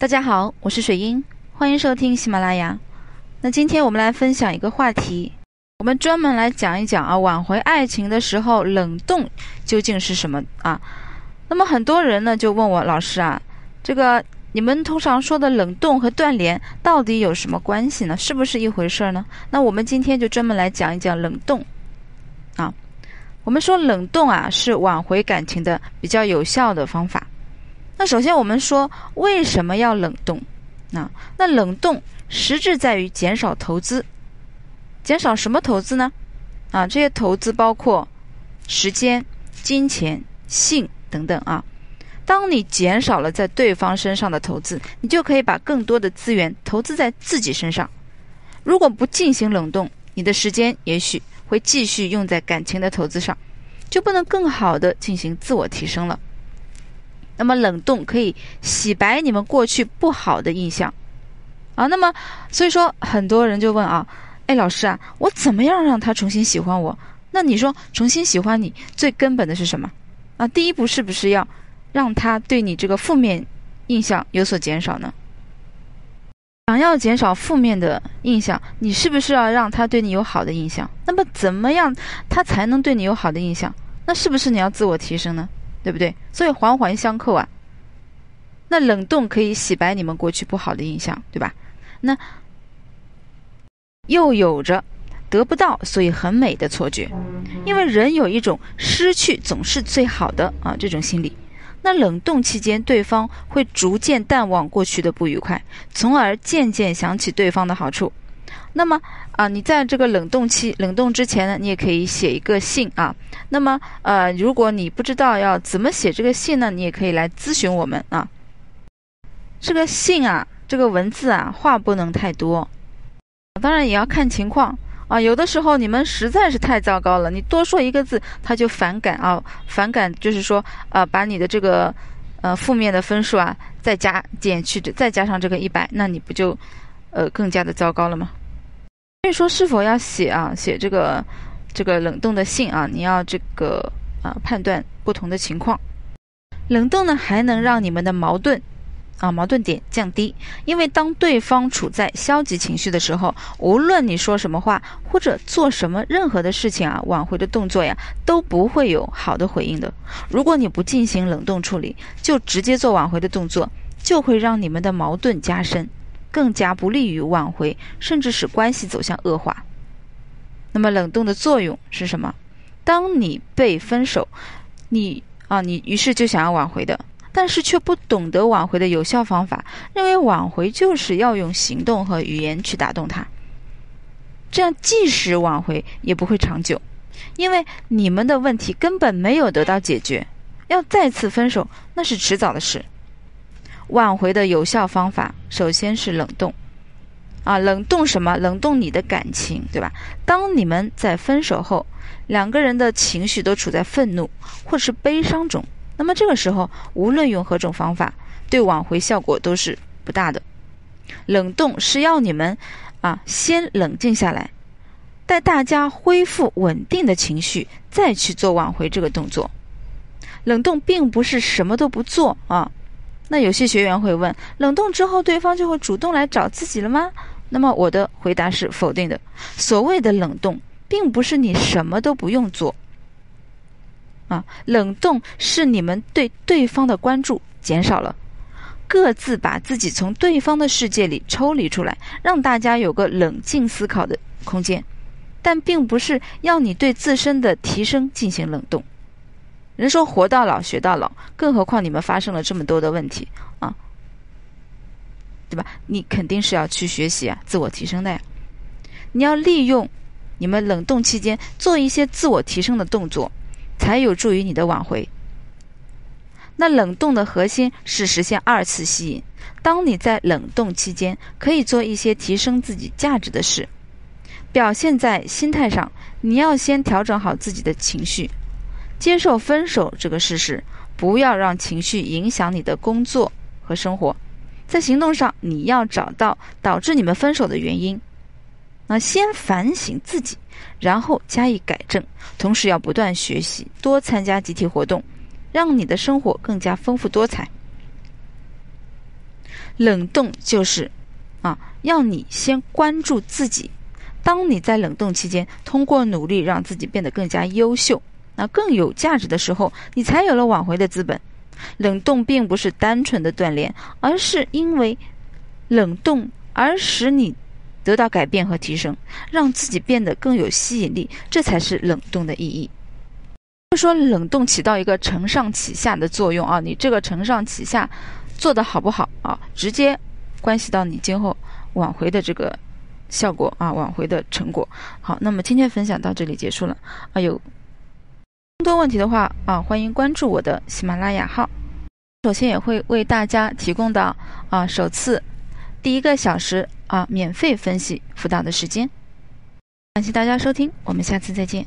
大家好，我是水英，欢迎收听喜马拉雅。那今天我们来分享一个话题，我们专门来讲一讲啊，挽回爱情的时候冷冻究竟是什么啊？那么很多人呢就问我老师啊，这个你们通常说的冷冻和断联到底有什么关系呢？是不是一回事儿呢？那我们今天就专门来讲一讲冷冻啊。我们说冷冻啊是挽回感情的比较有效的方法。那首先我们说为什么要冷冻？啊，那冷冻实质在于减少投资，减少什么投资呢？啊，这些投资包括时间、金钱、性等等啊。当你减少了在对方身上的投资，你就可以把更多的资源投资在自己身上。如果不进行冷冻，你的时间也许会继续用在感情的投资上，就不能更好的进行自我提升了。那么冷冻可以洗白你们过去不好的印象，啊，那么所以说很多人就问啊，哎，老师啊，我怎么样让他重新喜欢我？那你说重新喜欢你最根本的是什么？啊，第一步是不是要让他对你这个负面印象有所减少呢？想要减少负面的印象，你是不是要让他对你有好的印象？那么怎么样他才能对你有好的印象？那是不是你要自我提升呢？对不对？所以环环相扣啊。那冷冻可以洗白你们过去不好的印象，对吧？那又有着得不到所以很美的错觉，因为人有一种失去总是最好的啊这种心理。那冷冻期间，对方会逐渐淡忘过去的不愉快，从而渐渐想起对方的好处。那么啊，你在这个冷冻期冷冻之前呢，你也可以写一个信啊。那么呃，如果你不知道要怎么写这个信呢，你也可以来咨询我们啊。这个信啊，这个文字啊，话不能太多，当然也要看情况啊。有的时候你们实在是太糟糕了，你多说一个字他就反感啊，反感就是说呃，把你的这个呃负面的分数啊再加减去，再加上这个一百，那你不就呃更加的糟糕了吗？所以说，是否要写啊？写这个这个冷冻的信啊？你要这个啊判断不同的情况。冷冻呢，还能让你们的矛盾啊矛盾点降低，因为当对方处在消极情绪的时候，无论你说什么话或者做什么任何的事情啊，挽回的动作呀，都不会有好的回应的。如果你不进行冷冻处理，就直接做挽回的动作，就会让你们的矛盾加深。更加不利于挽回，甚至使关系走向恶化。那么冷冻的作用是什么？当你被分手，你啊，你于是就想要挽回的，但是却不懂得挽回的有效方法，认为挽回就是要用行动和语言去打动他。这样即使挽回也不会长久，因为你们的问题根本没有得到解决，要再次分手那是迟早的事。挽回的有效方法，首先是冷冻，啊，冷冻什么？冷冻你的感情，对吧？当你们在分手后，两个人的情绪都处在愤怒或是悲伤中，那么这个时候，无论用何种方法，对挽回效果都是不大的。冷冻是要你们啊，先冷静下来，待大家恢复稳定的情绪，再去做挽回这个动作。冷冻并不是什么都不做啊。那有些学员会问：冷冻之后，对方就会主动来找自己了吗？那么我的回答是否定的。所谓的冷冻，并不是你什么都不用做，啊，冷冻是你们对对方的关注减少了，各自把自己从对方的世界里抽离出来，让大家有个冷静思考的空间，但并不是要你对自身的提升进行冷冻。人说活到老学到老，更何况你们发生了这么多的问题啊，对吧？你肯定是要去学习啊，自我提升的呀。你要利用你们冷冻期间做一些自我提升的动作，才有助于你的挽回。那冷冻的核心是实现二次吸引。当你在冷冻期间，可以做一些提升自己价值的事，表现在心态上，你要先调整好自己的情绪。接受分手这个事实，不要让情绪影响你的工作和生活。在行动上，你要找到导致你们分手的原因。那先反省自己，然后加以改正。同时要不断学习，多参加集体活动，让你的生活更加丰富多彩。冷冻就是啊，要你先关注自己。当你在冷冻期间，通过努力让自己变得更加优秀，那更有价值的时候，你才有了挽回的资本。冷冻并不是单纯的锻炼，而是因为冷冻而使你得到改变和提升，让自己变得更有吸引力，这才是冷冻的意义。说冷冻起到一个承上启下的作用啊，你这个承上启下做得好不好啊，直接关系到你今后挽回的这个。效果啊，挽回的成果。好，那么今天分享到这里结束了啊。有更多问题的话啊，欢迎关注我的喜马拉雅号。首先也会为大家提供的啊首次第一个小时啊免费分析辅导的时间。感谢大家收听，我们下次再见。